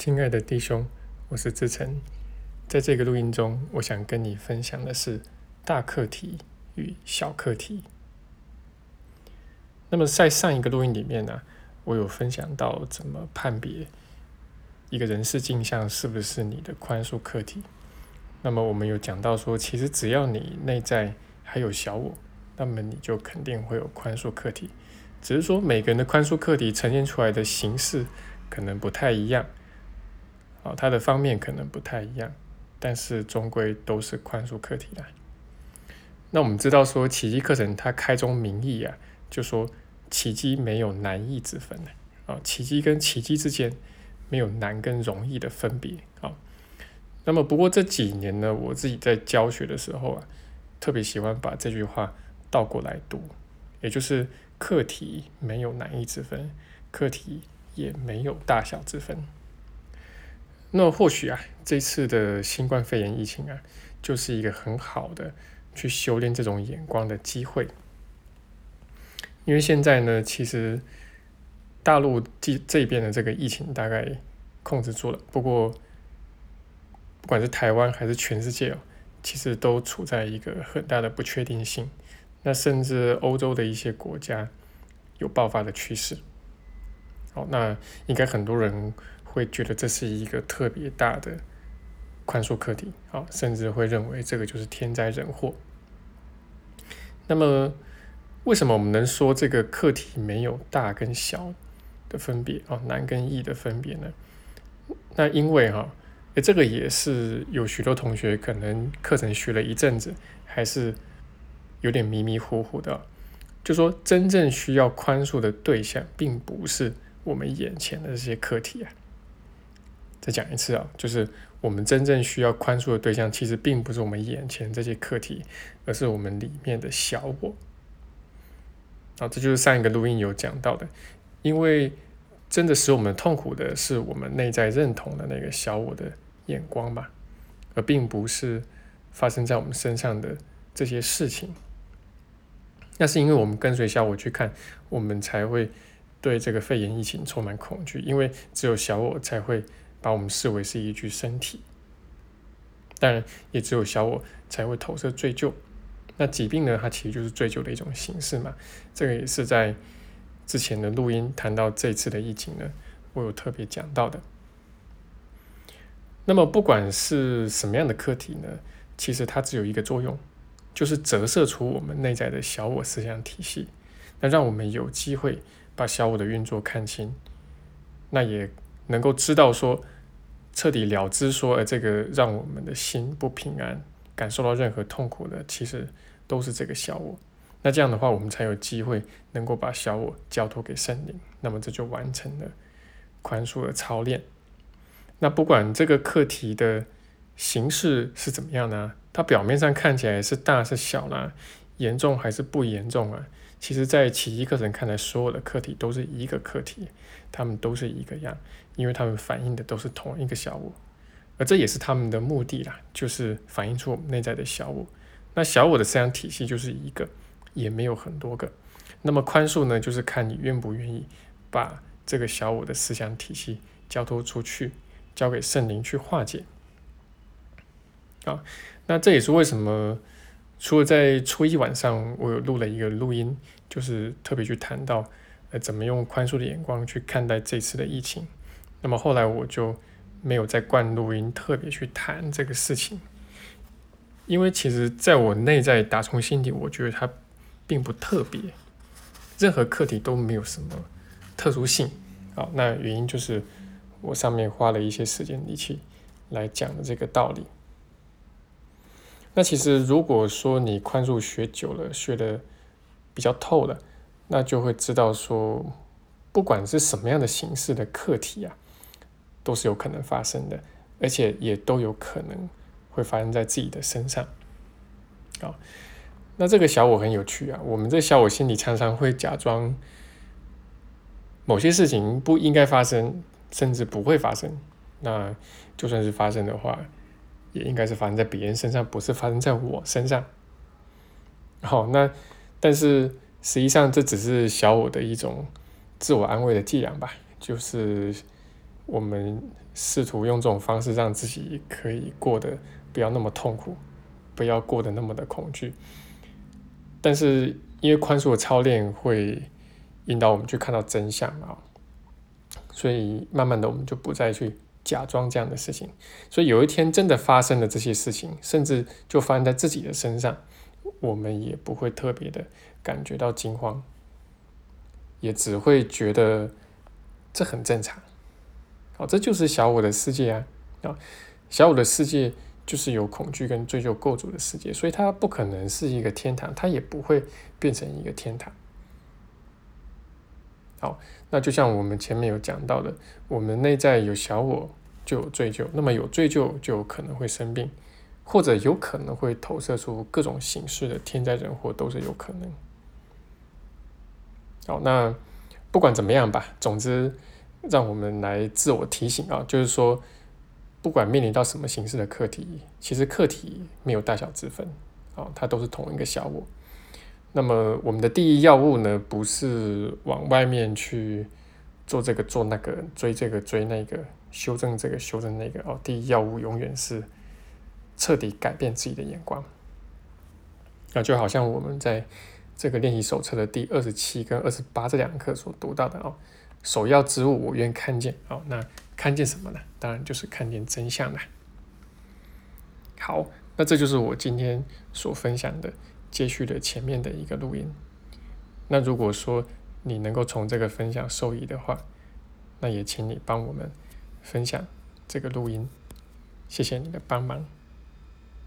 亲爱的弟兄，我是志成。在这个录音中，我想跟你分享的是大课题与小课题。那么在上一个录音里面呢，我有分享到怎么判别一个人事镜像是不是你的宽恕课题。那么我们有讲到说，其实只要你内在还有小我，那么你就肯定会有宽恕课题。只是说每个人的宽恕课题呈现出来的形式可能不太一样。哦，它的方面可能不太一样，但是终归都是宽恕课题啦。那我们知道说奇迹课程它开宗明义啊，就说奇迹没有难易之分的啊，奇迹跟奇迹之间没有难跟容易的分别啊。那么不过这几年呢，我自己在教学的时候啊，特别喜欢把这句话倒过来读，也就是课题没有难易之分，课题也没有大小之分。那或许啊，这次的新冠肺炎疫情啊，就是一个很好的去修炼这种眼光的机会。因为现在呢，其实大陆这这边的这个疫情大概控制住了，不过不管是台湾还是全世界哦，其实都处在一个很大的不确定性。那甚至欧洲的一些国家有爆发的趋势。好，那应该很多人。会觉得这是一个特别大的宽恕课题，好，甚至会认为这个就是天灾人祸。那么，为什么我们能说这个课题没有大跟小的分别啊，难跟易的分别呢？那因为哈，诶，这个也是有许多同学可能课程学了一阵子，还是有点迷迷糊糊的，就说真正需要宽恕的对象，并不是我们眼前的这些课题啊。再讲一次啊，就是我们真正需要宽恕的对象，其实并不是我们眼前这些课题，而是我们里面的小我。啊，这就是上一个录音有讲到的，因为真的使我们痛苦的是我们内在认同的那个小我的眼光吧，而并不是发生在我们身上的这些事情。那是因为我们跟随小我去看，我们才会对这个肺炎疫情充满恐惧，因为只有小我才会。把我们视为是一具身体，当然也只有小我才会投射罪疚。那疾病呢？它其实就是罪疚的一种形式嘛。这个也是在之前的录音谈到这次的疫情呢，我有特别讲到的。那么不管是什么样的课题呢，其实它只有一个作用，就是折射出我们内在的小我思想体系，那让我们有机会把小我的运作看清，那也。能够知道说，彻底了知说，呃，这个让我们的心不平安，感受到任何痛苦的，其实都是这个小我。那这样的话，我们才有机会能够把小我交托给圣灵。那么这就完成了宽恕的操练。那不管这个课题的形式是怎么样呢？它表面上看起来是大是小啦，严重还是不严重啊？其实，在奇迹课程看来，所有的课题都是一个课题，他们都是一个样，因为他们反映的都是同一个小我，而这也是他们的目的啦，就是反映出我们内在的小我。那小我的思想体系就是一个，也没有很多个。那么宽恕呢，就是看你愿不愿意把这个小我的思想体系交托出去，交给圣灵去化解。啊，那这也是为什么。除了在初一晚上，我有录了一个录音，就是特别去谈到，呃，怎么用宽恕的眼光去看待这次的疫情。那么后来我就没有再灌录音，特别去谈这个事情，因为其实在我内在打从心底，我觉得它并不特别，任何课题都没有什么特殊性。好，那原因就是我上面花了一些时间力气来讲的这个道理。那其实，如果说你宽恕学久了，学的比较透了，那就会知道说，不管是什么样的形式的课题啊，都是有可能发生的，而且也都有可能会发生在自己的身上。好，那这个小我很有趣啊，我们这小我心里常常会假装某些事情不应该发生，甚至不会发生。那就算是发生的话，也应该是发生在别人身上，不是发生在我身上。好，那但是实际上这只是小我的一种自我安慰的伎俩吧，就是我们试图用这种方式让自己可以过得不要那么痛苦，不要过得那么的恐惧。但是因为宽恕的操练会引导我们去看到真相啊，所以慢慢的我们就不再去假装这样的事情。所以有一天真的发生了这些事情，甚至就发生在自己的身上，我们也不会特别的感觉到惊慌。也只会觉得这很正常，哦，这就是小我的世界啊，啊，小我的世界就是有恐惧跟追求构筑的世界，所以它不可能是一个天堂，它也不会变成一个天堂。好，那就像我们前面有讲到的，我们内在有小我就有追究，那么有追究就有可能会生病，或者有可能会投射出各种形式的天灾人祸，都是有可能。好，那不管怎么样吧，总之让我们来自我提醒啊，就是说，不管面临到什么形式的课题，其实课题没有大小之分，啊，它都是同一个小我。那么我们的第一要务呢，不是往外面去做这个做那个，追这个追那个，修正这个修正那个哦。第一要务永远是彻底改变自己的眼光，那，就好像我们在。这个练习手册的第二十七跟二十八这两课所读到的哦，首要之物我愿看见哦，那看见什么呢？当然就是看见真相了。好，那这就是我今天所分享的接续的前面的一个录音。那如果说你能够从这个分享受益的话，那也请你帮我们分享这个录音，谢谢你的帮忙。